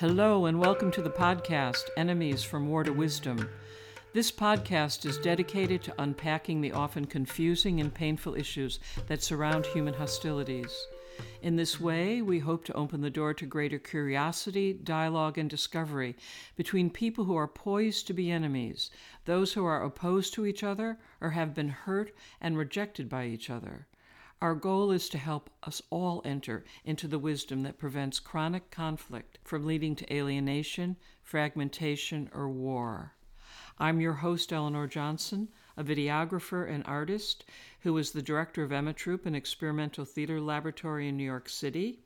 Hello, and welcome to the podcast, Enemies from War to Wisdom. This podcast is dedicated to unpacking the often confusing and painful issues that surround human hostilities. In this way, we hope to open the door to greater curiosity, dialogue, and discovery between people who are poised to be enemies, those who are opposed to each other or have been hurt and rejected by each other. Our goal is to help us all enter into the wisdom that prevents chronic conflict from leading to alienation, fragmentation, or war. I'm your host, Eleanor Johnson, a videographer and artist who is the director of Emmetroupe, an experimental theater laboratory in New York City.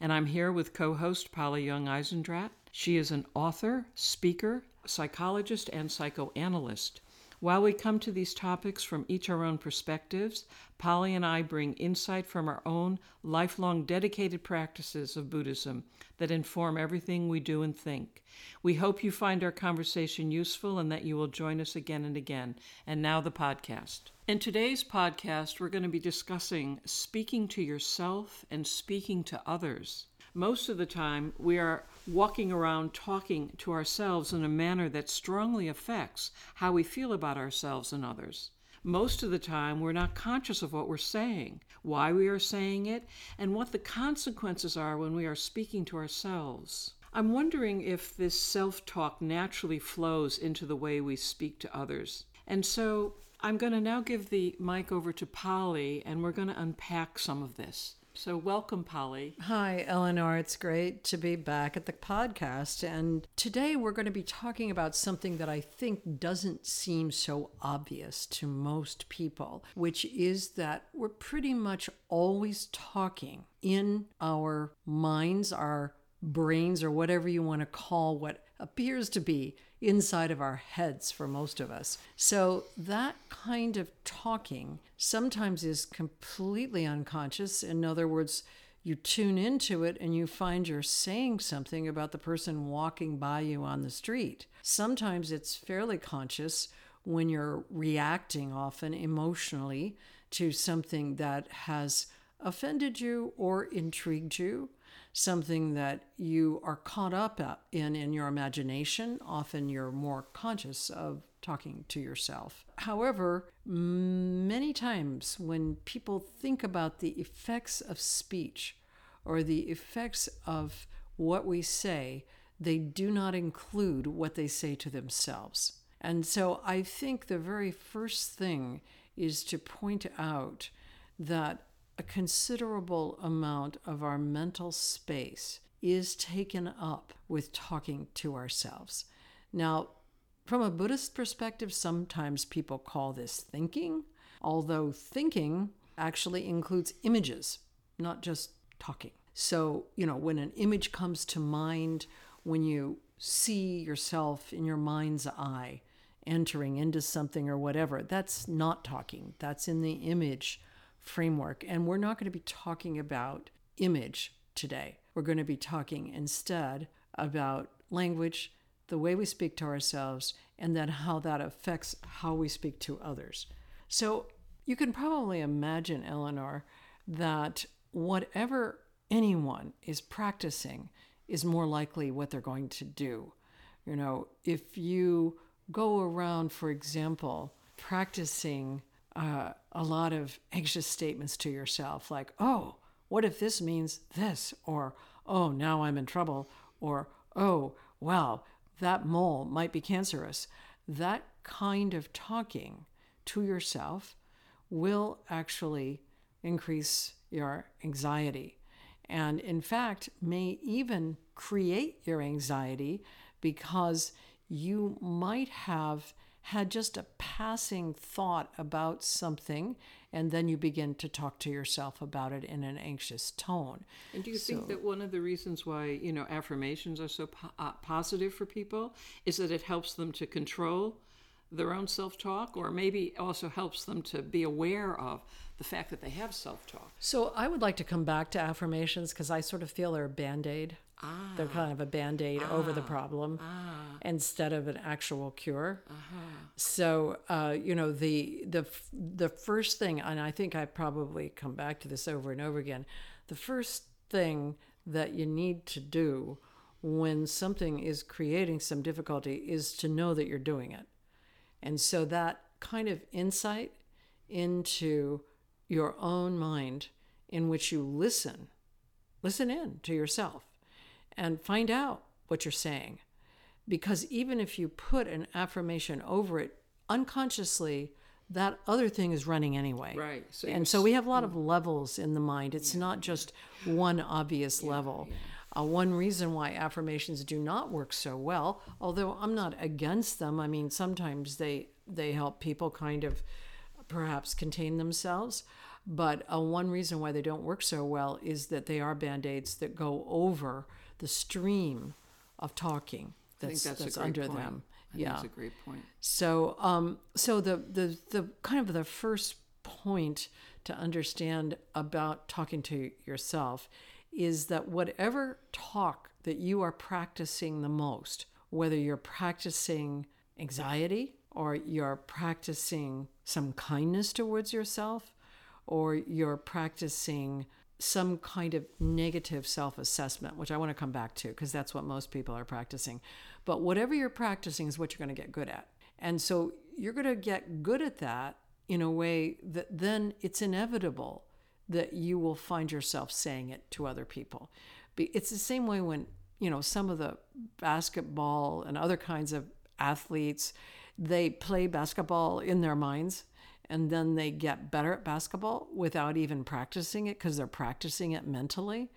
And I'm here with co host Polly Young Eisendrath. She is an author, speaker, psychologist, and psychoanalyst. While we come to these topics from each our own perspectives, Polly and I bring insight from our own lifelong dedicated practices of Buddhism that inform everything we do and think. We hope you find our conversation useful and that you will join us again and again. And now the podcast. In today's podcast, we're going to be discussing speaking to yourself and speaking to others most of the time we are walking around talking to ourselves in a manner that strongly affects how we feel about ourselves and others. Most of the time, we're not conscious of what we're saying, why we are saying it, and what the consequences are when we are speaking to ourselves. I'm wondering if this self talk naturally flows into the way we speak to others. And so I'm going to now give the mic over to Polly, and we're going to unpack some of this. So, welcome, Polly. Hi, Eleanor. It's great to be back at the podcast. And today we're going to be talking about something that I think doesn't seem so obvious to most people, which is that we're pretty much always talking in our minds, our brains, or whatever you want to call what appears to be inside of our heads for most of us. So that kind of talking sometimes is completely unconscious. In other words, you tune into it and you find you're saying something about the person walking by you on the street. Sometimes it's fairly conscious when you're reacting often emotionally to something that has offended you or intrigued you something that you are caught up in in your imagination. Often you're more conscious of talking to yourself. However, many times when people think about the effects of speech or the effects of what we say, they do not include what they say to themselves. And so I think the very first thing is to point out that a considerable amount of our mental space is taken up with talking to ourselves. Now, from a Buddhist perspective, sometimes people call this thinking, although thinking actually includes images, not just talking. So, you know, when an image comes to mind, when you see yourself in your mind's eye entering into something or whatever, that's not talking. That's in the image framework. And we're not going to be talking about image today. We're going to be talking instead about language, the way we speak to ourselves, and then how that affects how we speak to others. So you can probably imagine, Eleanor, that whatever anyone is practicing is more likely what they're going to do. You know, if you go around, for example, practicing uh, a lot of anxious statements to yourself, like, oh, what if this means this? Or, oh, now I'm in trouble. Or, oh, well, that mole might be cancerous. That kind of talking to yourself will actually increase your anxiety. And in fact, may even create your anxiety because you might have had just a passing thought about something, and then you begin to talk to yourself about it in an anxious tone. And do you so, think that one of the reasons why you know affirmations are so po- uh, positive for people is that it helps them to control their own self-talk, or maybe also helps them to be aware of the fact that they have self-talk? So I would like to come back to affirmations because I sort of feel they're a band-aid. Ah. They're kind of a band aid ah. over the ah. problem ah. instead of an actual cure. Uh-huh. So, uh, you know, the, the, the first thing, and I think I probably come back to this over and over again, the first thing that you need to do when something is creating some difficulty is to know that you're doing it. And so that kind of insight into your own mind in which you listen, listen in to yourself and find out what you're saying. Because even if you put an affirmation over it unconsciously, that other thing is running anyway. Right. So and so we have a lot of levels in the mind. It's not just one obvious level. Uh, one reason why affirmations do not work so well, although I'm not against them. I mean, sometimes they they help people kind of perhaps contain themselves. But uh, one reason why they don't work so well is that they are band aids that go over the stream of talking that's, that's, that's under point. them. I think yeah. that's a great point. So, um, so the, the the kind of the first point to understand about talking to yourself is that whatever talk that you are practicing the most, whether you're practicing anxiety or you're practicing some kindness towards yourself, or you're practicing some kind of negative self assessment, which I want to come back to because that's what most people are practicing. But whatever you're practicing is what you're going to get good at. And so you're going to get good at that in a way that then it's inevitable that you will find yourself saying it to other people. It's the same way when, you know, some of the basketball and other kinds of athletes, they play basketball in their minds and then they get better at basketball without even practicing it because they're practicing it mentally.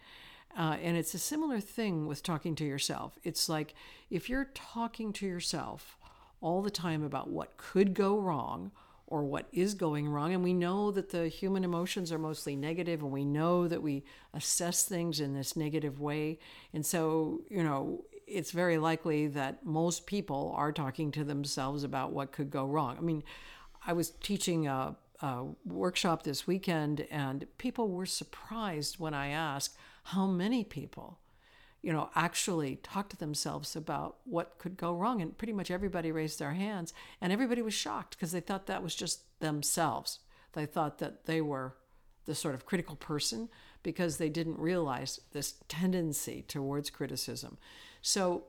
Uh, and it's a similar thing with talking to yourself. It's like if you're talking to yourself all the time about what could go wrong or what is going wrong, and we know that the human emotions are mostly negative, and we know that we assess things in this negative way. And so, you know, it's very likely that most people are talking to themselves about what could go wrong. I mean, I was teaching a, a workshop this weekend, and people were surprised when I asked how many people, you know, actually talk to themselves about what could go wrong. And pretty much everybody raised their hands, and everybody was shocked because they thought that was just themselves. They thought that they were the sort of critical person because they didn't realize this tendency towards criticism. So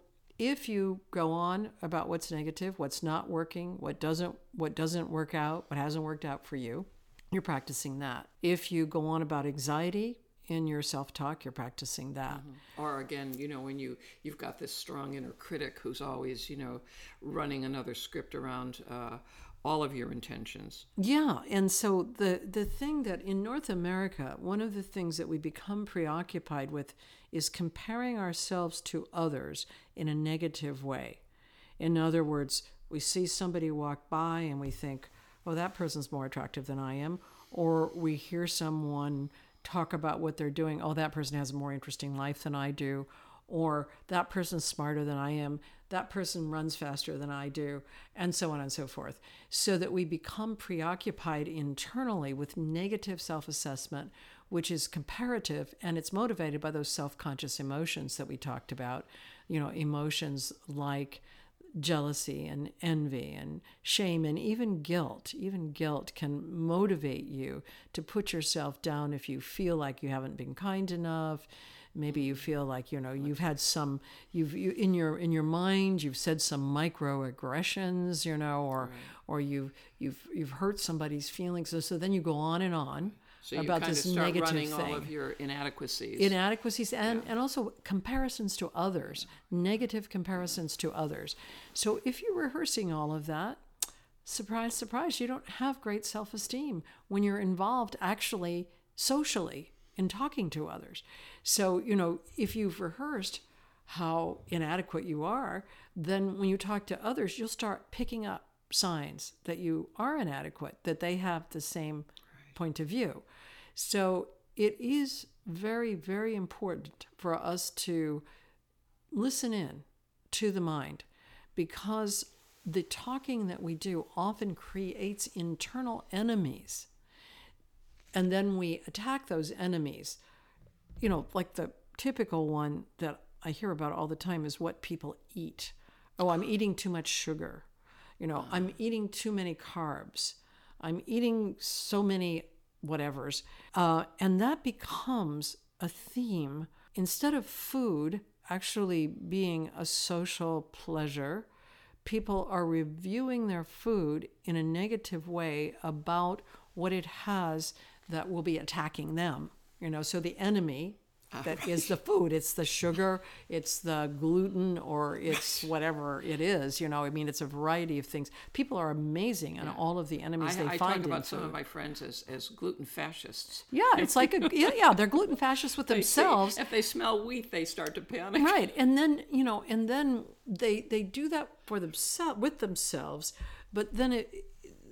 if you go on about what's negative, what's not working, what doesn't what doesn't work out, what hasn't worked out for you, you're practicing that. If you go on about anxiety in your self-talk, you're practicing that. Or again, you know, when you you've got this strong inner critic who's always, you know, running another script around uh, all of your intentions. Yeah, and so the the thing that in North America, one of the things that we become preoccupied with is comparing ourselves to others in a negative way. In other words, we see somebody walk by and we think, "Oh, that person's more attractive than I am," or we hear someone talk about what they're doing, "Oh, that person has a more interesting life than I do." Or that person's smarter than I am, that person runs faster than I do, and so on and so forth. So that we become preoccupied internally with negative self assessment, which is comparative and it's motivated by those self conscious emotions that we talked about. You know, emotions like jealousy and envy and shame and even guilt. Even guilt can motivate you to put yourself down if you feel like you haven't been kind enough maybe you mm-hmm. feel like you know you've had some you've you, in your in your mind you've said some microaggressions you know or or you've you've you've hurt somebody's feelings so, so then you go on and on So about this negative running thing all of your inadequacies. inadequacies and, and also comparisons to others, negative comparisons to others. So if you're rehearsing all of that, surprise, surprise, you don't have great self esteem when you're involved actually socially in talking to others. So, you know, if you've rehearsed how inadequate you are, then when you talk to others, you'll start picking up signs that you are inadequate, that they have the same point of view. So it is very, very important for us to listen in to the mind because the talking that we do often creates internal enemies. And then we attack those enemies. You know, like the typical one that I hear about all the time is what people eat. Oh, I'm eating too much sugar. You know, I'm eating too many carbs. I'm eating so many whatevers. Uh, and that becomes a theme. Instead of food, actually being a social pleasure. People are reviewing their food in a negative way about what it has that will be attacking them. You know, so the enemy that is the food. It's the sugar, it's the gluten, or it's whatever it is. You know, I mean, it's a variety of things. People are amazing and all of the enemies I, they I find talk in about some food. of my friends as, as gluten fascists. Yeah, it's like a yeah, yeah. They're gluten fascists with They themselves, If they smell wheat, they start to panic. right? And then you know, and then they they do that for themselves with themselves, but then it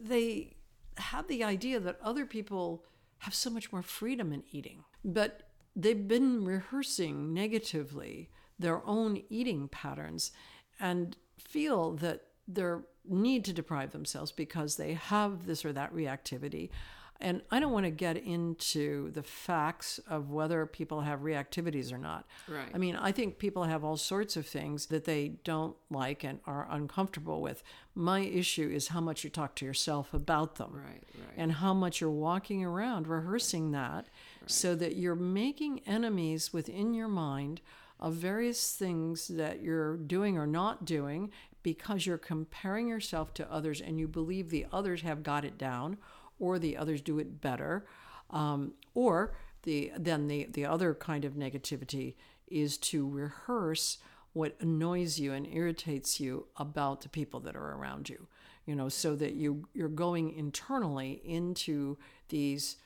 they have the idea that other people have so much more freedom in eating, but they've been rehearsing negatively their own eating patterns and feel that their need to deprive themselves because they have this or that reactivity. And I don't want to get into the facts of whether people have reactivities or not. Right. I mean, I think people have all sorts of things that they don't like and are uncomfortable with. My issue is how much you talk to yourself about them Right, right. and how much you're walking around rehearsing that so that you're making enemies within your mind of various things that you're doing or not doing because you're comparing yourself to others and you believe the others have got it down or the others do it better um, or the then the the other kind of negativity is to rehearse what annoys you and irritates you about the people that are around you you know so that you you're going internally into these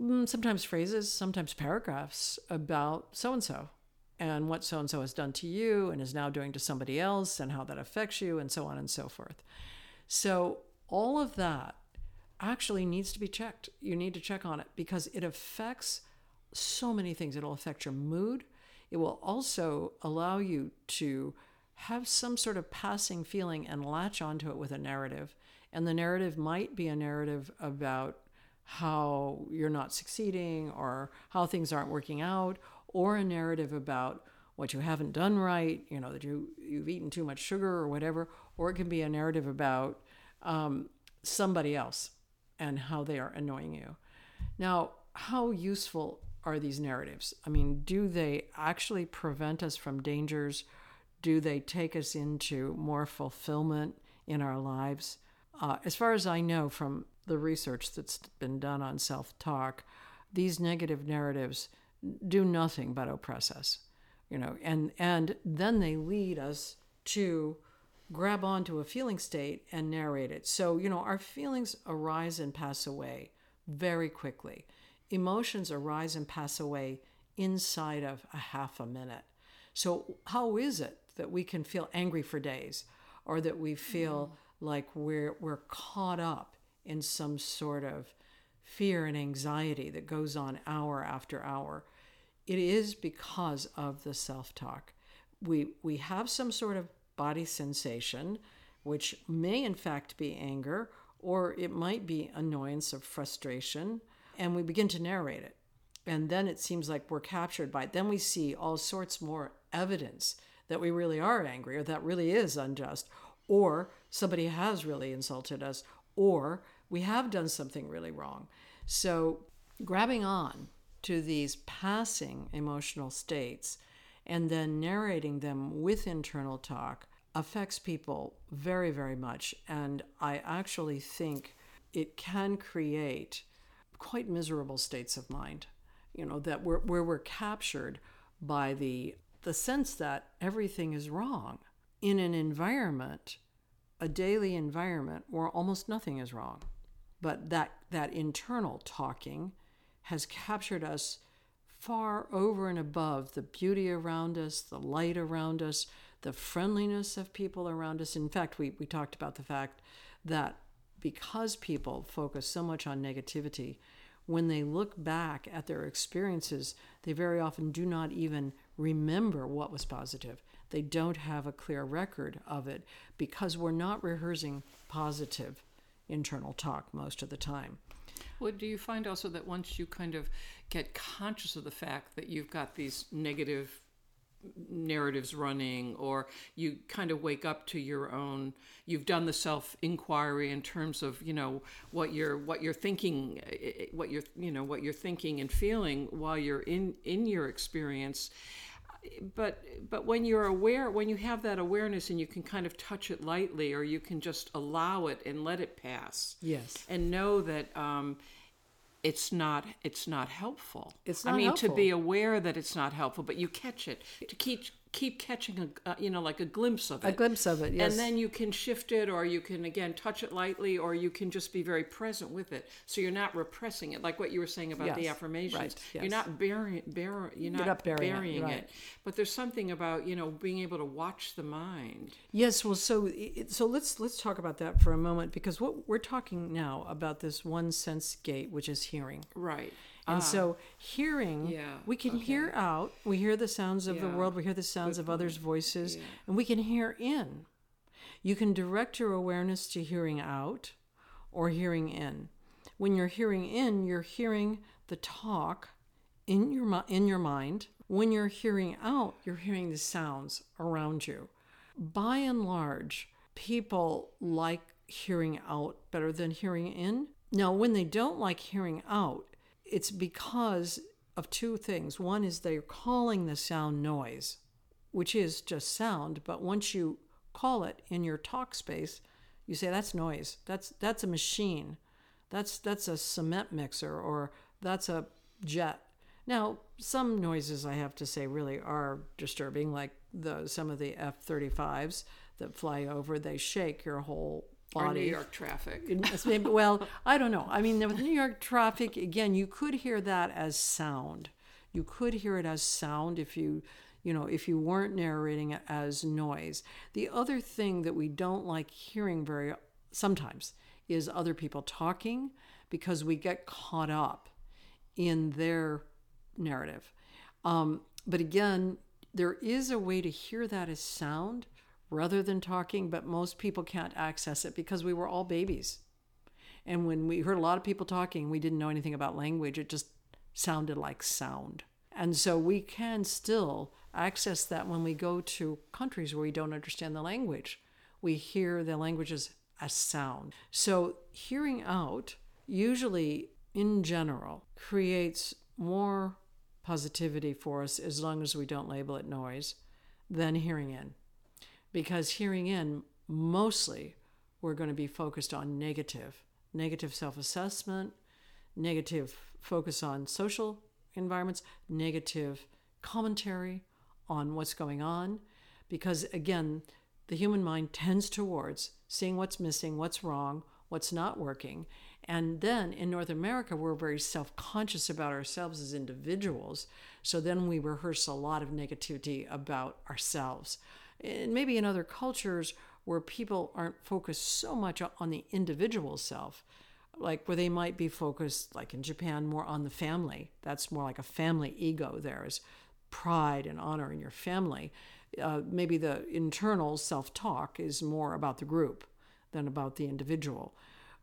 Mm, sometimes phrases sometimes paragraphs about so and so and what so and so has done to you and is now doing to somebody else and how that affects you and so on and so forth. So all of that actually needs to be checked. You need to check on it because it affects so many things. It'll affect your mood. It will also allow you to have some sort of passing feeling and latch onto it with a narrative. And the narrative might be a narrative about how you're not succeeding or how things aren't working out, or a narrative about what you haven't done right, you know, that you, you've eaten too much sugar or whatever, or it can be a narrative about um, somebody else and how they are annoying you. Now, how useful are these narratives? I mean, do they actually prevent us from dangers? Do they take us into more fulfillment in our lives? Uh, as far as I know from the research that's been done on self talk, these negative narratives do nothing but oppress us, you know, and, and then they lead us to grab onto a feeling state and narrate it. So, you know, our feelings arise and pass away very quickly. Emotions arise and pass away inside of a half a minute. So, how is it that we can feel angry for days or that we feel mm-hmm. like we're, we're caught up in some sort of fear and anxiety that goes on hour after hour? It is because of the self talk. We, we have some sort of body sensation, which may in fact be anger, or it might be annoyance or frustration, and we begin to narrate it. And then it seems like we're captured by it. Then we see all sorts more evidence that we really are angry, or that really is unjust, or somebody has really insulted us, or we have done something really wrong. So, grabbing on to these passing emotional states and then narrating them with internal talk affects people very, very much. And I actually think it can create quite miserable states of mind, you know, that we're, where we're captured by the, the sense that everything is wrong in an environment, a daily environment where almost nothing is wrong. But that, that internal talking has captured us far over and above the beauty around us, the light around us, the friendliness of people around us. In fact, we, we talked about the fact that because people focus so much on negativity, when they look back at their experiences, they very often do not even remember what was positive. They don't have a clear record of it because we're not rehearsing positive internal talk most of the time. Well, do you find also that once you kind of get conscious of the fact that you've got these negative narratives running or you kind of wake up to your own you've done the self inquiry in terms of you know what you're what you're thinking eh, eh, what you're you know what you're thinking and feeling while you're in in your experience but but when you're aware, when you have that awareness and you can kind of touch it lightly, or you can just allow it and let it pass. Yes. And know that um, it's not it's not helpful. It's not I mean, helpful. to be aware that it's not helpful, but you catch it to keep keep catching a uh, you know like a glimpse of it. A glimpse of it, yes. And then you can shift it, or you can again touch it lightly, or you can just be very present with it. So you're not repressing it, like what you were saying about the Yes, affirmations. right, yes. You're not burying, bury, you're not, not burying it, right. it. But there's something about you know being able to watch the mind. Yes, well, so it- so let's let's talk about that for a moment because what we're talking now about this one sense gate, which is hearing, Right. And so hearing, Ah. Yeah, we can hear out, we hear the sounds of the world, we hear the sounds of others' voices, and we can hear in. You can direct your awareness to hearing out or hearing in. When you're hearing in, you're hearing the talk in your in your mind. When you're hearing out, you're hearing the sounds around you. By and large, people like hearing out better than hearing in. Now, when they don't like hearing out, it's because of two things. One is they're calling the sound noise, which is just sound, but once you call it in your talk space, you say that's noise. That's that's a machine. That's that's a cement mixer or that's a jet. Now, some noises I have to say really are disturbing, like the some of the F-35s that fly over. They shake your whole Or. New York traffic. Maybe- well, I don't know. I mean, with New York traffic, again, you could hear that as sound. You could hear it as sound if you, you know, if you weren't narrating it as noise. The other thing that we don't like hearing very sometimes is other people talking because we get caught up in their narrative. Um, but again, there is a way to hear that as sound rather than talking, but most people can't access it because we were all babies. And when we heard a lot of people talking, we didn't know anything about language. It just sounded like sound. And so we can still access that when we go to countries where we don't understand the language. We hear the languages as sound. So hearing out usually in general creates more positivity for us as long as we don't label it noise than hearing in because hearing in mostly we're going to be focused on negative. Negative self-assessment negative focus on social environments negative commentary on what's going on. Because again the human mind tends towards seeing what's missing what's wrong what's not working. And then in north america we're very self-conscious about ourselves as individuals. So then we rehearse a lot of negativity about ourselves and maybe in other cultures where people aren't focused so much on the individual self like where they might be focused like in japan more on the family. That's more like a family ego there is pride and honor in your family. Uh, maybe the internal self-talk is more about the group than about the individual.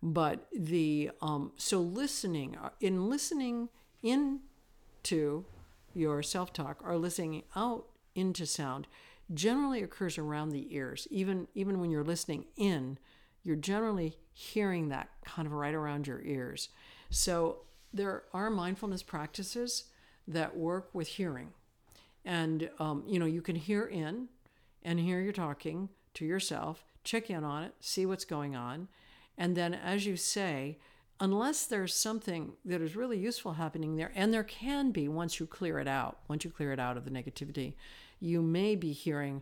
But the um, so listening uh, in listening into your self-talk or listening out into sound generally occurs around the ears. Even even when you're listening in you're generally hearing that kind of right around your ears. So there are mindfulness practices that work with hearing. And um, you know you can hear in and hear you're talking to yourself check in on it see what's going on. And then as you say unless there's something that is really useful happening there and there can be once you clear it out once you clear it out of the negativity you may be hearing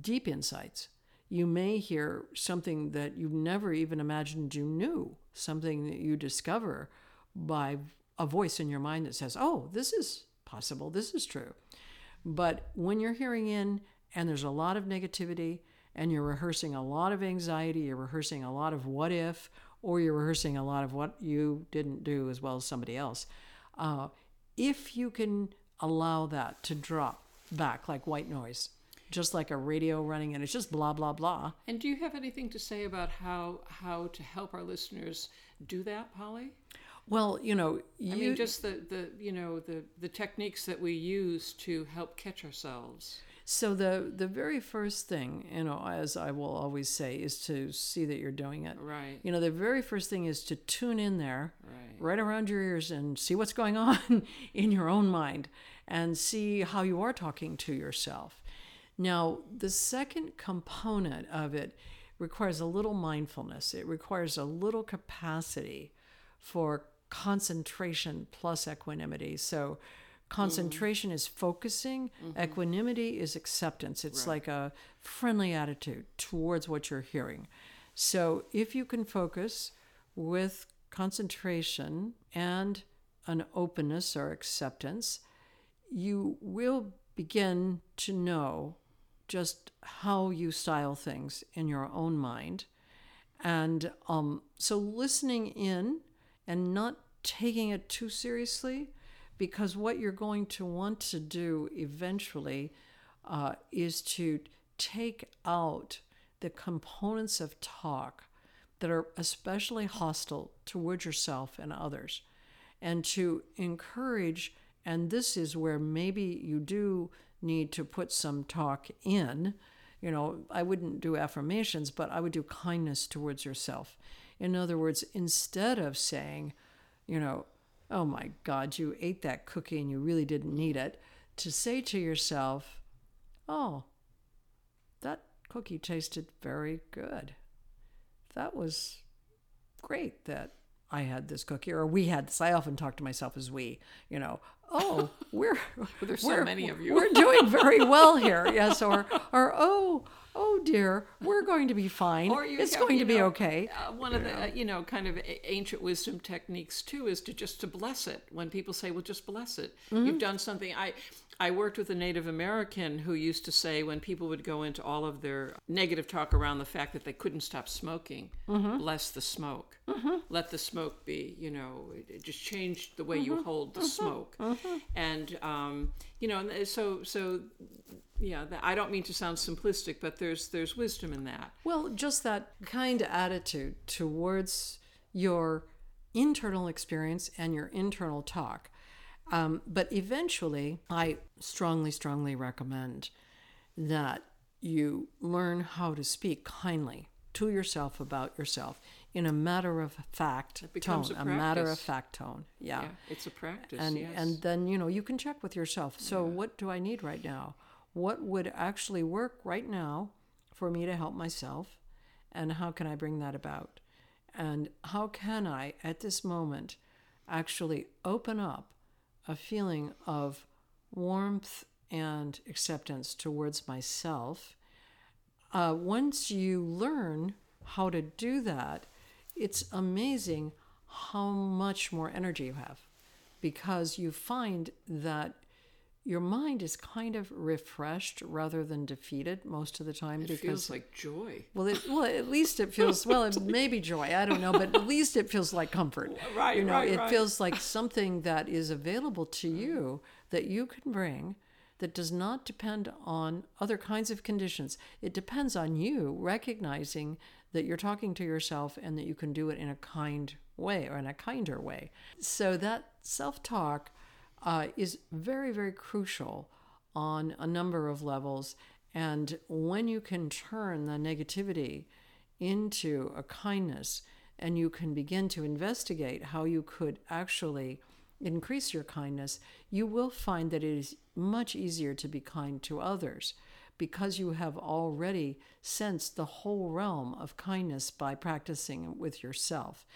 deep insights. You may hear something that you never even imagined you knew something that you discover by a voice in your mind that says oh this is possible this is true. But when you're hearing in and there's a lot of negativity and you're rehearsing a lot of anxiety, you're rehearsing a lot of what if, or you're rehearsing a lot of what you didn't do as well as somebody else, uh, if you can allow that to drop back like white noise, just like a radio running and it's just blah, blah, blah. And do you have anything to say about how how to help our listeners do that, Polly? Well, you know, you, I mean, just the, the you know the the techniques that we use to help catch ourselves. So the the very first thing, you know, as I will always say, is to see that you're doing it. Right. You know, the very first thing is to tune in there, Right. right around your ears, and see what's going on in your own mind, and see how you are talking to yourself. Now, the second component of it requires a little mindfulness. It requires a little capacity for concentration plus equanimity. So, concentration is focusing, mm-hmm. equanimity is acceptance. It's like a friendly attitude towards what you're hearing. So, if you can focus with concentration and an openness or acceptance, you will begin to know just how you style things in your own mind. And um, so listening in and not taking it too seriously, because what you're going to want to do eventually uh, is to take out the components of talk that are especially hostile towards yourself and others, and to encourage. And this is where maybe you do need to put some talk in. You know, I wouldn't do affirmations, but I would do kindness towards yourself. In other words, instead of saying, you know, oh my God, you ate that cookie and you really didn't need it, to say to yourself, oh, that cookie tasted very good. That was great that I had this cookie or we had this. I often talk to myself as we, you know, oh, we're There's so we're- many of you. We're doing very well here. Yes, or or oh, oh dear, we're going to be fine. Or you it's have, going you to be okay. Uh, one of the uh, you know kind of ancient wisdom techniques too is to just to bless it. When people say, "Well, just bless it," Mm-hmm. you've done something. I I worked with a Native American who used to say when people would go into all of their negative talk around the fact that they couldn't stop smoking, Mm-hmm. bless the smoke, let the smoke be. You know, it- it just changed the way Mm-hmm. you hold the smoke, and um, you know, and so so yeah. I don't mean to sound simplistic, but there's there's wisdom in that. Well, just that kind of attitude towards your internal experience and your internal talk. Um, but eventually, I strongly, strongly recommend that you learn how to speak kindly to yourself about yourself in a matter of fact tone, becomes a matter of fact tone. Yeah. Yeah, it's a practice. And yes. and then you know you can check with yourself. So what do I need right now? What would actually work right now for me to help myself? And how can I bring that about? And how can I at this moment actually open up a feeling of warmth and acceptance towards myself? Uh, once you learn how to do that, it's amazing how much more energy you have because you find that your mind is kind of refreshed rather than defeated most of the time it because feels like joy. well, it, well, at least it feels well. It may be joy. I don't know, but at least it feels like comfort. Right, You know, right, it right. feels like something that is available to mm-hmm. you that you can bring, that does not depend on other kinds of conditions. It depends on you recognizing that you're talking to yourself and that you can do it in a kind way or in a kinder way. So that self-talk uh, is very, very crucial on a number of levels. And when you can turn the negativity into a kindness and you can begin to investigate how you could actually increase your kindness, you will find that it is much easier to be kind to others because you have already sensed the whole realm of kindness by practicing with yourself.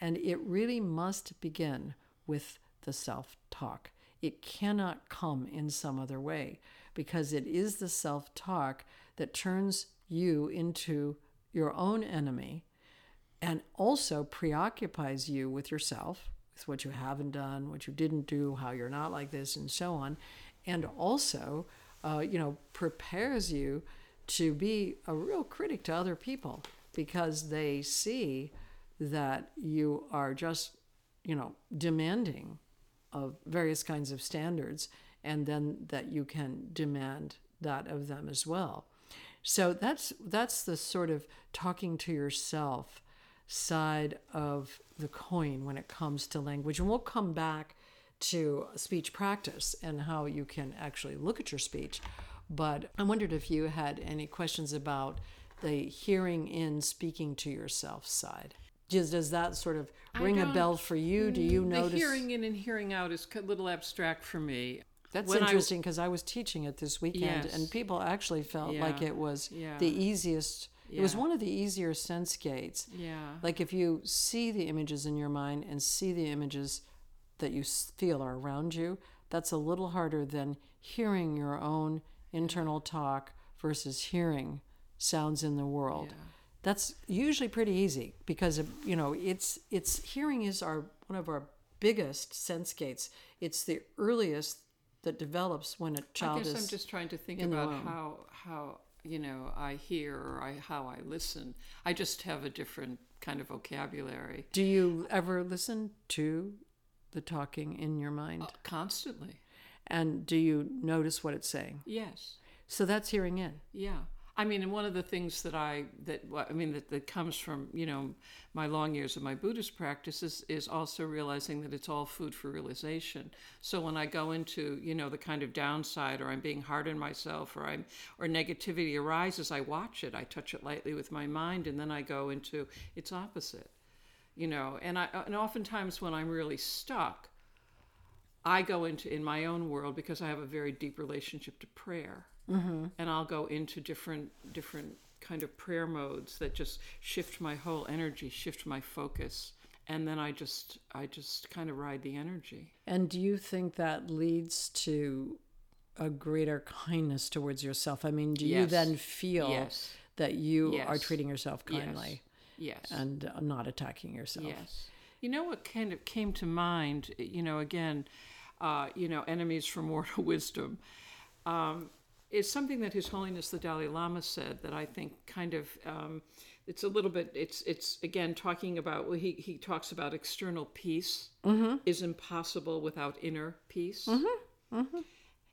And it really must begin with the self talk. It cannot come in some other way because it is the self talk that turns you into your own enemy and also preoccupies you with yourself, with what you haven't done, what you didn't do, how you're not like this, and so on. And also, uh, you know, prepares you to be a real critic to other people because they see that you are just, you know, demanding of various kinds of standards, and then that you can demand that of them as well. So that's that's the sort of talking to yourself side of the coin when it comes to language, and we'll come back to speech practice and how you can actually look at your speech. But I wondered if you had any questions about the hearing in, speaking to yourself side. Does, does that sort of ring a bell for you? Do you mm, the notice? hearing in and hearing out is a little abstract for me. That's when interesting because I, was teaching it this weekend Yes. and people actually felt like it was Yeah. the easiest. It was one of the easier sense gates. Yeah. Like if you see the images in your mind and see the images that you feel are around you, that's a little harder than hearing your own internal talk versus hearing sounds in the world. That's usually pretty easy because you know it's it's hearing is our one of our biggest sense gates. It's the earliest that develops when a child I guess is I'm just trying to think about how how you know I hear or I how I listen. I just have a different kind of vocabulary Do you ever listen to the talking in your mind? Uh, constantly. And do you notice what it's saying? Yes. So that's hearing in. Yeah. I mean, and one of the things that I that I mean that, that comes from you know my long years of my Buddhist practice is, is also realizing that it's all food for realization. So when I go into you know the kind of downside, or I'm being hard on myself, or I'm or negativity arises, I watch it, I touch it lightly with my mind, and then I go into its opposite. You know, and I and oftentimes when I'm really stuck, I go into in my own world because I have a very deep relationship to prayer, mm-hmm. and I'll go into different different kind of prayer modes that just shift my whole energy, shift my focus, and then I just I just kind of ride the energy. And do you think that leads to a greater kindness towards yourself? I mean, do you then feel Yes. that you are treating yourself kindly Yes. and not attacking yourself? Yes. You know what kind of came to mind, you know, again, uh, you know, enemies from war to wisdom, um, is something that His Holiness the Dalai Lama said that I think kind of, um, it's a little bit, it's, it's again talking about, well, he, he talks about external peace mm-hmm. is impossible without inner peace. Mm-hmm. Mm-hmm.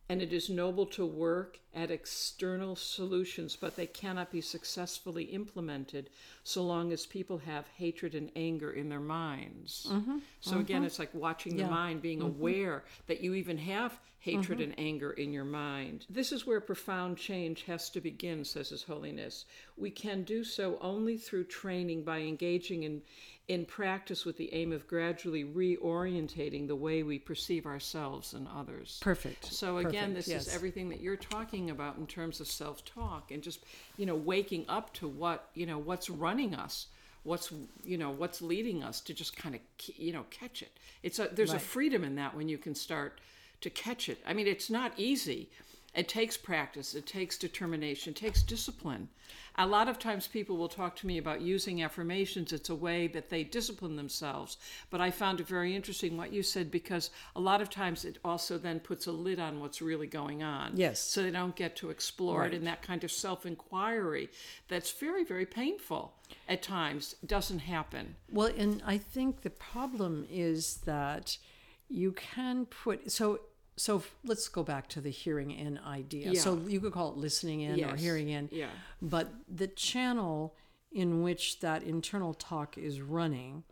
And it is noble to work at external solutions, but they cannot be successfully implemented so long as people have hatred and anger in their minds. Mm-hmm. So, again, mm-hmm. it's like watching the mind, being mm-hmm. aware that you even have hatred and anger in your mind. This is where profound change has to begin, says His Holiness. We can do so only through training by engaging in, in practice with the aim of gradually reorientating the way we perceive ourselves and others. Perfect. So again, Perfect, this yes. is everything that you're talking about in terms of self-talk and just you know waking up to what you know what's running us, what's you know what's leading us to just kind of you know catch it. It's a there's a freedom in that when you can start to catch it. I mean, it's not easy. It takes practice, it takes determination, it takes discipline. A lot of times people will talk to me about using affirmations. It's a way that they discipline themselves. But I found it very interesting what you said because a lot of times it also then puts a lid on what's really going on. Yes. So they don't get to explore it in that kind of self inquiry that's very, very painful at times, doesn't happen. Well, and I think the problem is that you can put so so f- let's go back to the hearing in idea. So you could call it listening in or hearing in. Yeah. But the channel in which that internal talk is running,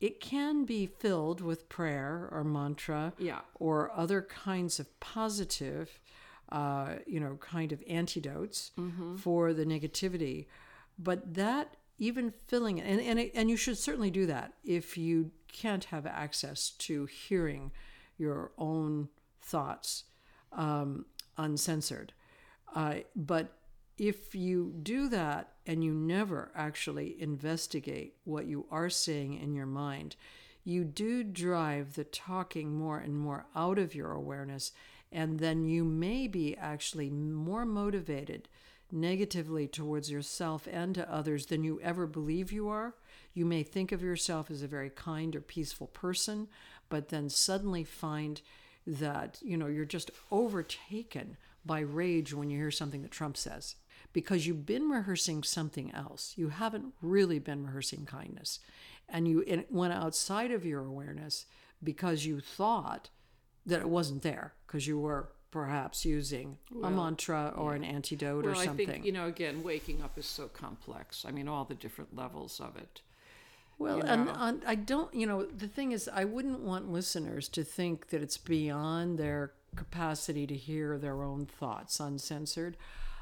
it can be filled with prayer or mantra Yeah. or other kinds of positive, uh, you know, kind of antidotes for the negativity. But that even filling it, and, and, it, and you should certainly do that if you can't have access to hearing your own thoughts um, uncensored. Uh, but if you do that and you never actually investigate what you are saying in your mind, you do drive the talking more and more out of your awareness, and then you may be actually more motivated negatively towards yourself and to others than you ever believe you are. You may think of yourself as a very kind or peaceful person, but then suddenly find that you know you're just overtaken by rage when you hear something that Trump says because you've been rehearsing something else. You haven't really been rehearsing kindness, and you it went outside of your awareness because you thought that it wasn't there because you were perhaps using a mantra or an antidote or Well, I something. think, you know, again, waking up is so complex. I mean, all the different levels of it. Well, and, and I don't, you know, the thing is, I wouldn't want listeners to think that it's beyond their capacity to hear their own thoughts uncensored.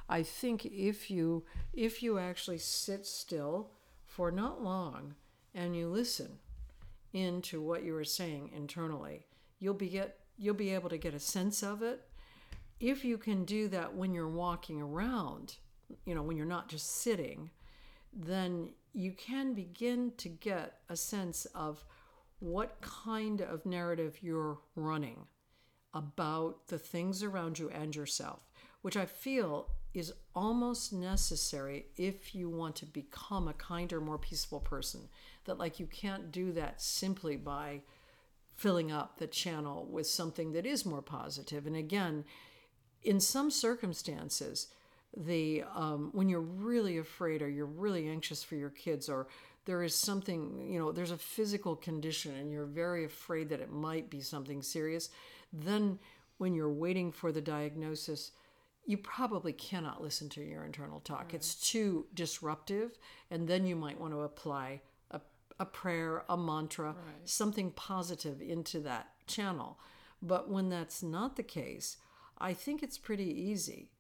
I think if you if you actually sit still for not long and you listen into what you are saying internally, you'll be get you'll be able to get a sense of it. If you can do that when you're walking around, you know, when you're not just sitting, then you can begin to get a sense of what kind of narrative you're running about the things around you and yourself, which I feel is almost necessary if you want to become a kinder, more peaceful person. That, like, you can't do that simply by filling up the channel with something that is more positive. And again, in some circumstances, the um, when you're really afraid or you're really anxious for your kids or there is something you know there's a physical condition and you're very afraid that it might be something serious then when you're waiting for the diagnosis you probably cannot listen to your internal talk right. it's too disruptive and then you might want to apply a, a prayer a mantra right. something positive into that channel but when that's not the case i think it's pretty easy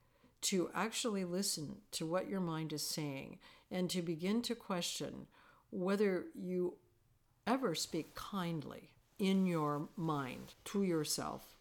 to actually listen to what your mind is saying and to begin to question whether you ever speak kindly in your mind to yourself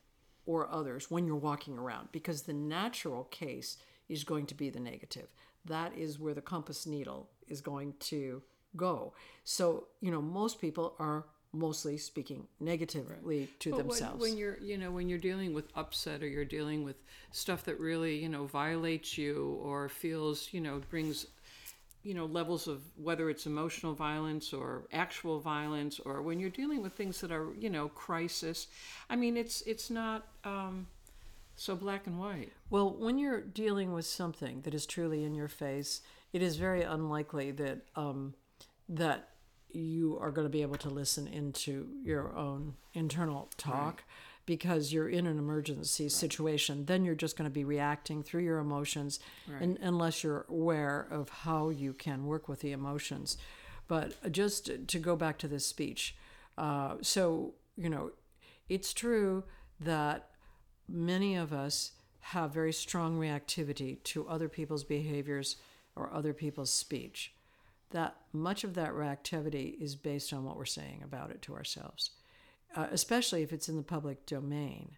or others when you're walking around because the natural case is going to be the negative. That is where the compass needle is going to go. So, you know, most people are mostly speaking negatively right. to but themselves. When, when, you're, you know, when you're dealing with upset or you're dealing with stuff that really, you know, violates you or feels, you know, brings, you know, levels of whether it's emotional violence or actual violence, or when you're dealing with things that are, you know, crisis. I mean, it's it's not. Um, so black and white. Well, when you're dealing with something that is truly in your face, it is very unlikely that um, that you are going to be able to listen into your own internal talk right. because you're in an emergency situation. Then you're just going to be reacting through your emotions right. and, unless you're aware of how you can work with the emotions. But just to go back to this speech, uh, so, you know, it's true that many of us have very strong reactivity to other people's behaviors or other people's speech that much of that reactivity is based on what we're saying about it to ourselves, uh, especially if it's in the public domain.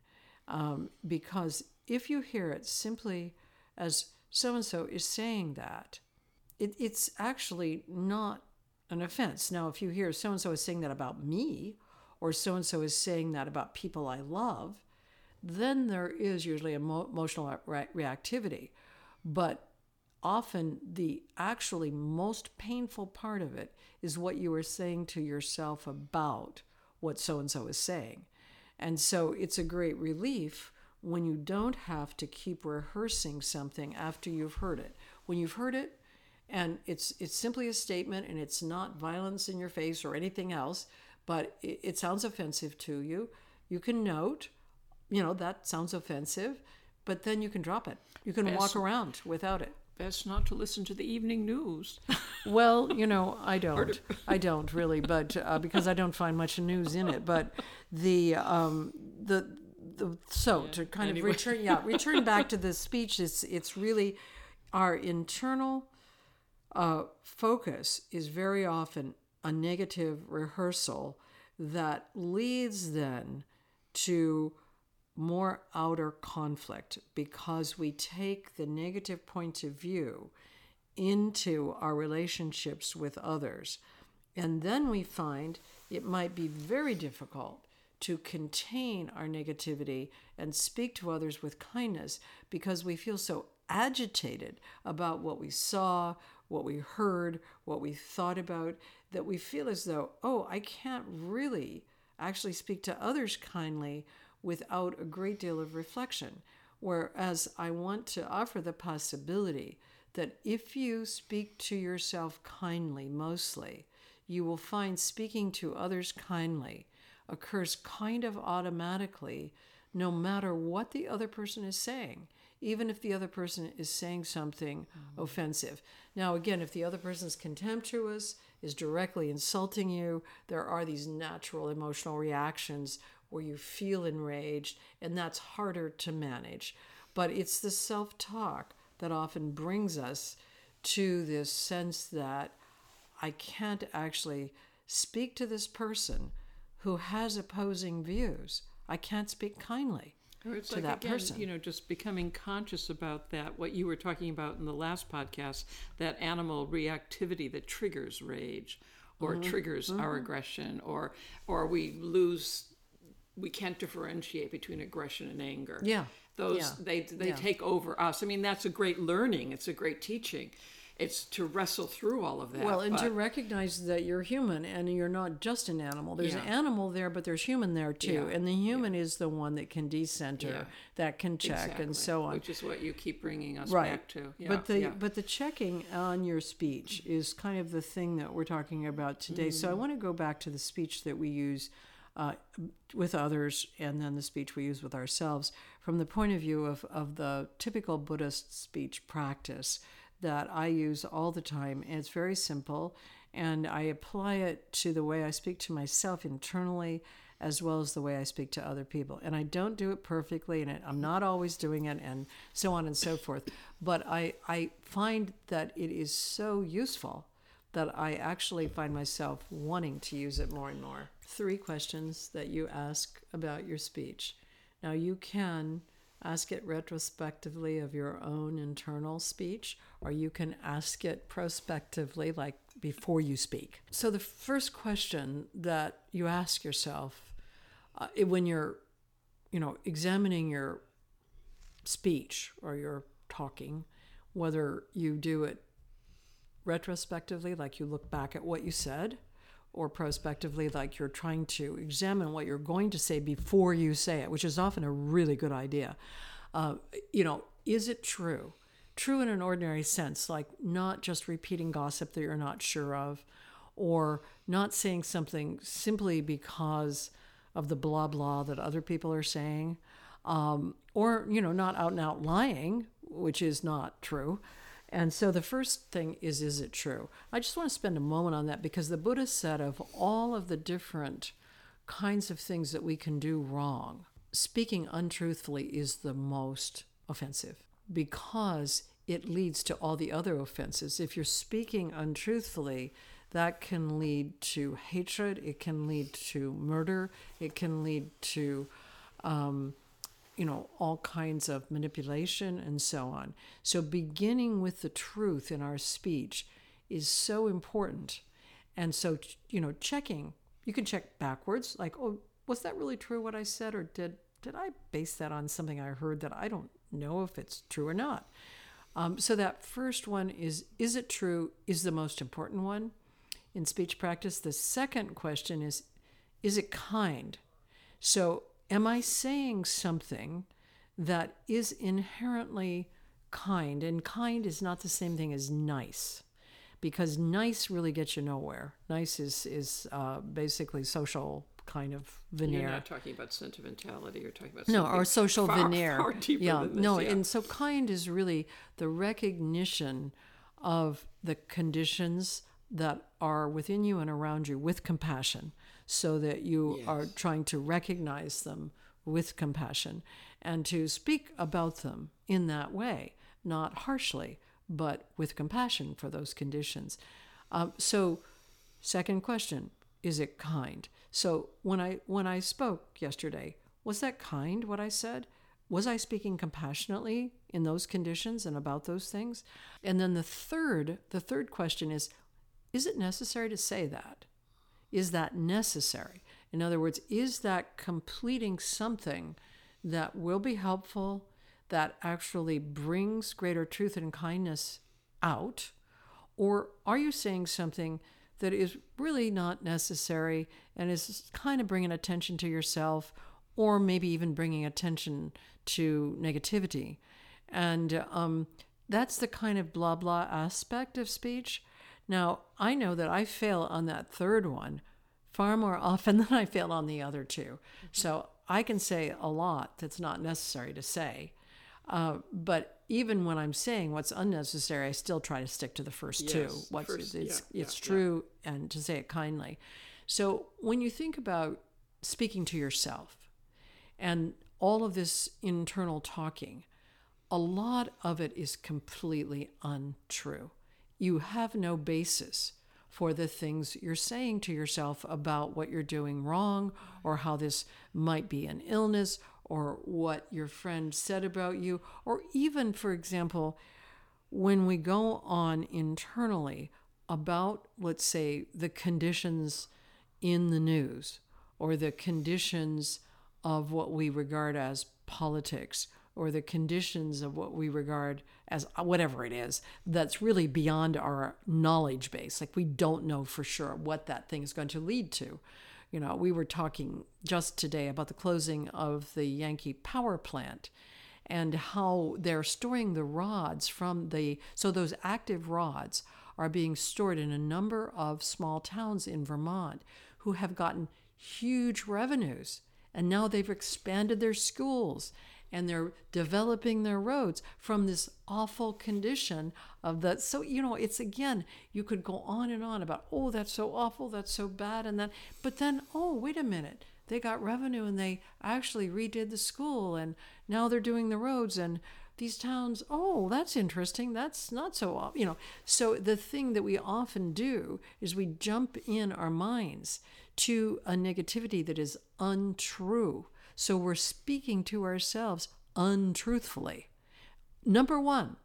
Um, because if you hear it simply as so and so is saying that, it, it's actually not an offense. Now, if you hear so and so is saying that about me, or so and so is saying that about people I love, then there is usually emotional re- reactivity. But often the actually most painful part of it is what you are saying to yourself about what so and so is saying. And so it's a great relief when you don't have to keep rehearsing something after you've heard it. When you've heard it and it's it's simply a statement and it's not violence in your face or anything else, but it, it sounds offensive to you, you can note, you know, that sounds offensive, but then you can drop it. You can walk around without it best not to listen to the evening news. well, you know, I don't. I don't really, but uh, because I don't find much news in it. But the um, the the so yeah, to kind anyway. of return, yeah, return back to the speech. It's it's really our internal uh, focus is very often a negative rehearsal that leads then to more outer conflict because we take the negative point of view into our relationships with others. And then we find it might be very difficult to contain our negativity and speak to others with kindness because we feel so agitated about what we saw, what we heard, what we thought about, that we feel as though, oh, I can't really actually speak to others kindly without a great deal of reflection. Whereas I want to offer the possibility that if you speak to yourself kindly, mostly, you will find speaking to others kindly occurs kind of automatically, no matter what the other person is saying, even if the other person is saying something mm-hmm. offensive. Now, again, if the other person is contemptuous, is directly insulting you, there are these natural emotional reactions or you feel enraged, and that's harder to manage. But it's the self talk that often brings us to this sense that I can't actually speak to this person who has opposing views. I can't speak kindly to like that again, person. you know, just becoming conscious about that. What you were talking about in the last podcast, that animal reactivity that triggers rage, or Mm-hmm. triggers our aggression, or or we lose. We can't differentiate between aggression and anger. Yeah. those Yeah. they they Yeah. take over us. I mean, that's a great learning. It's a great teaching. It's to wrestle through all of that. Well, and to recognize that you're human and you're not just an animal. There's an animal there, but there's human there too. Yeah. And the human is the one that can decenter, Yeah. that can check, Exactly, and so on. which is what you keep bringing us right. back to. Yeah, but the yeah. but the checking on your speech is kind of the thing that we're talking about today. So I Mm. want to go back to the speech that we use uh, with others and then the speech we use with ourselves from the point of view of, of the typical Buddhist speech practice that I use all the time. And it's very simple, and I apply it to the way I speak to myself internally as well as the way I speak to other people. And I don't do it perfectly, and I'm not always doing it, and so on and so forth. But I, I find that it is so useful that I actually find myself wanting to use it more and more. Three questions that you ask about your speech. Now, you can ask it retrospectively of your own internal speech, or you can ask it prospectively, like before you speak. So, the first question that you ask yourself uh, when you're, you know, examining your speech or your talking, whether you do it retrospectively, like you look back at what you said, or prospectively, like you're trying to examine what you're going to say before you say it, which is often a really good idea. Uh, you know, is it true? True in an ordinary sense, like not just repeating gossip that you're not sure of, or not saying something simply because of the blah blah that other people are saying, um, or, you know, not out and out lying, which is not true. And so the first thing is, is it true? I just want to spend a moment on that because the Buddha said of all of the different kinds of things that we can do wrong, speaking untruthfully is the most offensive because it leads to all the other offenses. If you're speaking untruthfully, that can lead to hatred, it can lead to murder, it can lead to um, you know, all kinds of manipulation and so on. So, beginning with the truth in our speech is so important. And so, you know, checking, you can check backwards, like, oh, was that really true what I said? Or did, did I base that on something I heard that I don't know if it's true or not? Um, so, that first one is, is it true, is the most important one in speech practice. The second question is, is it kind? So, am I saying something that is inherently kind? And kind is not the same thing as nice, because nice really gets you nowhere. Nice is is uh, basically social kind of veneer. You're not talking about sentimentality. You're talking about No, or social far, veneer. Far yeah, this, no, yeah. and so kind is really the recognition of the conditions that are within you and around you with compassion, so that you are trying to recognize them with compassion and to speak about them in that way, not harshly, but with compassion for those conditions. Um, so, second question: Is it kind? So when I when I spoke yesterday, was that kind what I said? Was I speaking compassionately in those conditions and about those things? And then the third, the third question is is it necessary to say that? Is that necessary? In other words, is that completing something that will be helpful, that actually brings greater truth and kindness out? Or are you saying something that is really not necessary and is kind of bringing attention to yourself or maybe even bringing attention to negativity? And um, that's the kind of blah blah aspect of speech. Now, I know that I fail on that third one far more often than I fail on the other two. So I can say a lot that's not necessary to say. Uh, but even when I'm saying what's unnecessary, I still try to stick to the first two. Yes, What's first- it's yeah, it's yeah, true and to say it kindly. So when you think about speaking to yourself and all of this internal talking, a lot of it is completely untrue. You have no basis for the things you're saying to yourself about what you're doing wrong or how this might be an illness or what your friend said about you, or even, for example, when we go on internally about, let's say, the conditions in the news or the conditions of what we regard as politics or the conditions of what we regard as uh, whatever it is that's really beyond our knowledge base. Like we don't know for sure what that thing is going to lead to. You know, we were talking just today about the closing of the Yankee power plant and how they're storing the rods from the so those active rods are being stored in a number of small towns in Vermont who have gotten huge revenues and now they've expanded their schools and they're developing their roads from this awful condition of that. So, you know, it's again, you could go on and on about, oh, that's so awful, that's so bad, and that, but then, oh, wait a minute, they got revenue and they actually redid the school and now they're doing the roads and these towns, oh, that's interesting. That's not so, you know. So the thing that we often do is we jump in our minds to a negativity that is untrue so we're speaking to ourselves untruthfully. Number one,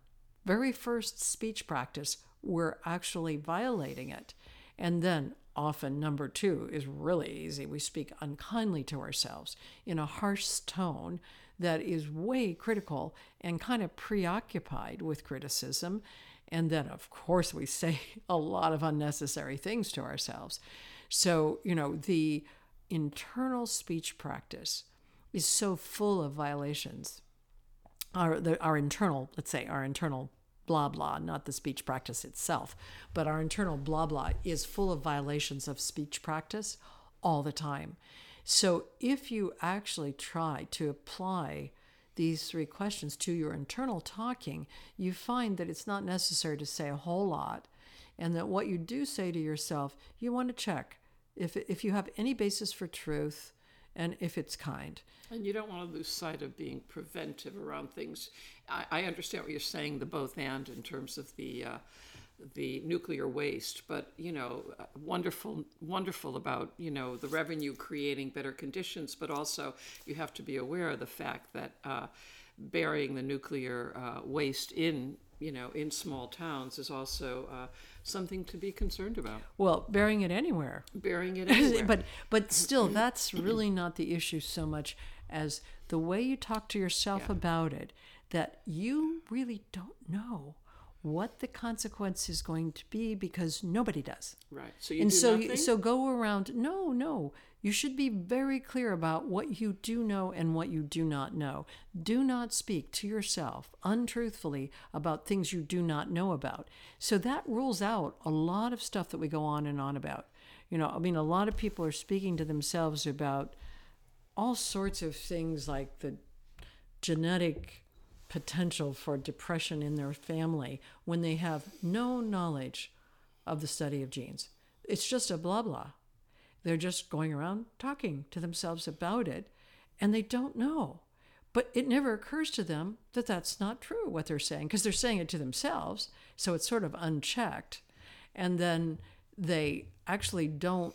very first speech practice, we're actually violating it. And then often number two is really easy. We speak unkindly to ourselves in a harsh tone that is way critical and kind of preoccupied with criticism. And then, of course, we say a lot of unnecessary things to ourselves. So, you know, the internal speech practice is so full of violations. Our, the, our internal, let's say, our internal blah blah, not the speech practice itself, but our internal blah blah is full of violations of speech practice all the time. So if you actually try to apply these three questions to your internal talking, you find that it's not necessary to say a whole lot, and that what you do say to yourself, you want to check if if you have any basis for truth and if it's kind. And you don't want to lose sight of being preventive around things. I, I understand what you're saying, the both and in terms of the uh, the nuclear waste, but you know, wonderful, wonderful about you know the revenue creating better conditions, but also you have to be aware of the fact that uh, burying the nuclear uh, waste in you know in small towns is also uh, something to be concerned about. Well, burying it anywhere. Burying it anywhere. but but still, that's really not the issue so much as the way you talk to yourself yeah. about it. That you really don't know what the consequence is going to be because nobody does. Right. So you and so so go around. No, no. You should be very clear about what you do know and what you do not know. Do not speak to yourself untruthfully about things you do not know about. So that rules out a lot of stuff that we go on and on about. You know, I mean, a lot of people are speaking to themselves about all sorts of things like the genetic potential for depression in their family when they have no knowledge of the study of genes. It's just a blah blah. They're just going around talking to themselves about it and they don't know. But it never occurs to them that that's not true, what they're saying, because they're saying it to themselves. So it's sort of unchecked. And then they actually don't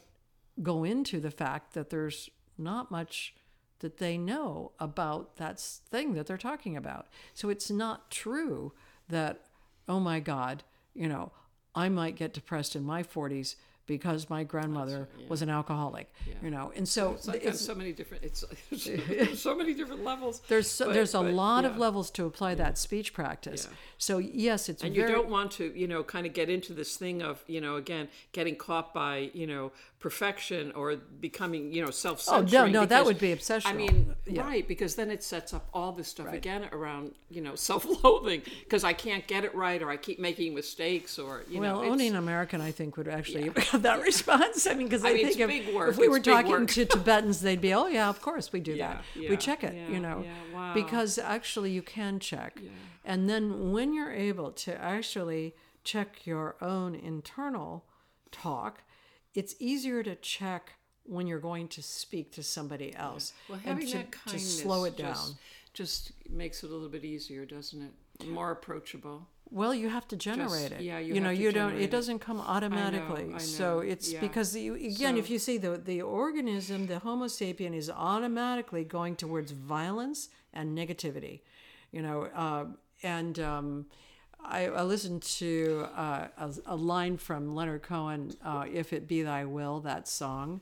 go into the fact that there's not much that they know about that thing that they're talking about. So it's not true that, oh my God, you know, I might get depressed in my 40s because my grandmother yeah. was an alcoholic yeah. you know and so, so it's, like it's so many different it's so many different levels there's so, but, there's a but, lot yeah. of levels to apply that speech practice so yes it's and very, you don't want to you know kind of get into this thing of you know again getting caught by you know perfection or becoming you know self-centered oh no no because, that would be obsession i mean right because then it sets up all this stuff right. again around you know self-loathing because i can't get it right or i keep making mistakes or you well, know well owning an american i think would actually have that response. I mean because i, I mean, think if, if, we were talking work. to tibetans they'd be oh yeah of course we do that. We check it you know wow. because actually you can check. And then when you're able to actually check your own internal talk it's easier to check when you're going to speak to somebody else Well, having to, that kindness slow it down. just, just makes it a little bit easier, doesn't it? More approachable. Well, you have to generate it. yeah, you know, have to you don't. It it. doesn't come automatically. I know, So know, it's yeah. because you, again, if you see the the organism, the Homo sapien is automatically going towards violence and negativity. You know, uh, and um, I, I listened to uh, a, a line from Leonard Cohen, uh, "If It Be Thy Will," that song,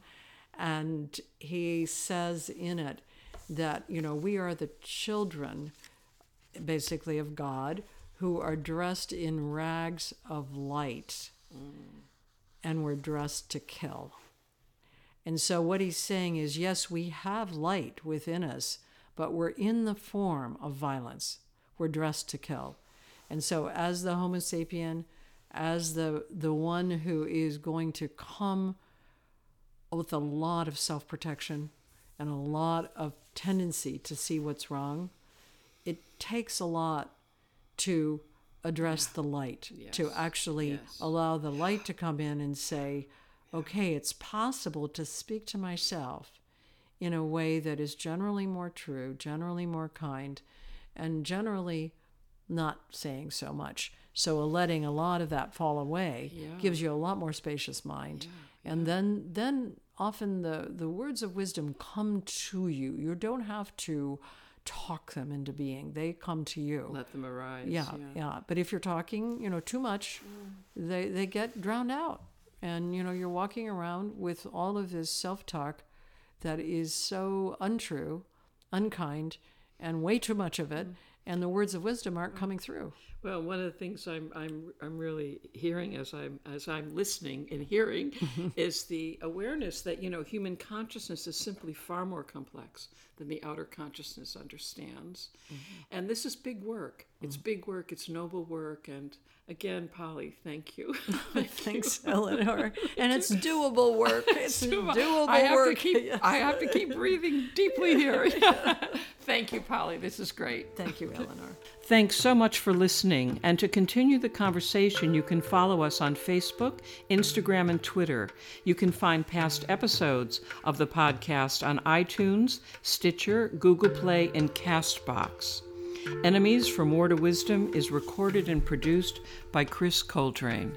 and he says in it that you know we are the children basically of God who are dressed in rags of light and we're dressed to kill. And so what he's saying is yes, we have light within us, but we're in the form of violence. We're dressed to kill. And so as the Homo sapien, as the the one who is going to come with a lot of self-protection and a lot of tendency to see what's wrong, it takes a lot to address the light, to actually yes. allow the light to come in and say, okay, it's possible to speak to myself in a way that is generally more true, generally more kind, and generally not saying so much. So letting a lot of that fall away Yeah. gives you a lot more spacious mind. And then then often the, the words of wisdom come to you. You don't have to talk them into being. They come to you. Let them arise. yeah, yeah, But if you're talking, you know, too much, mm. they they get drowned out. And you know, you're walking around with all of this self-talk that is so untrue, unkind, and way too much of it, mm. And the words of wisdom aren't mm. coming through. Well, one of the things I'm I'm I'm really hearing as I'm as I'm listening and hearing is the awareness that you know human consciousness is simply far more complex than the outer consciousness understands, mm-hmm. and this is big work. It's mm-hmm. big work. It's noble work. And again, Polly, thank you. Thank Thanks, Eleanor. And it's doable work. It's doable I have work. to keep I have to keep breathing deeply here. Thank you, Polly. This is great. Thank you, Eleanor. Thanks so much for listening. And to continue the conversation, you can follow us on Facebook, Instagram, and Twitter. You can find past episodes of the podcast on iTunes, Stitcher, Google Play, and Castbox. Enemies from War to Wisdom is recorded and produced by Chris Coltrane.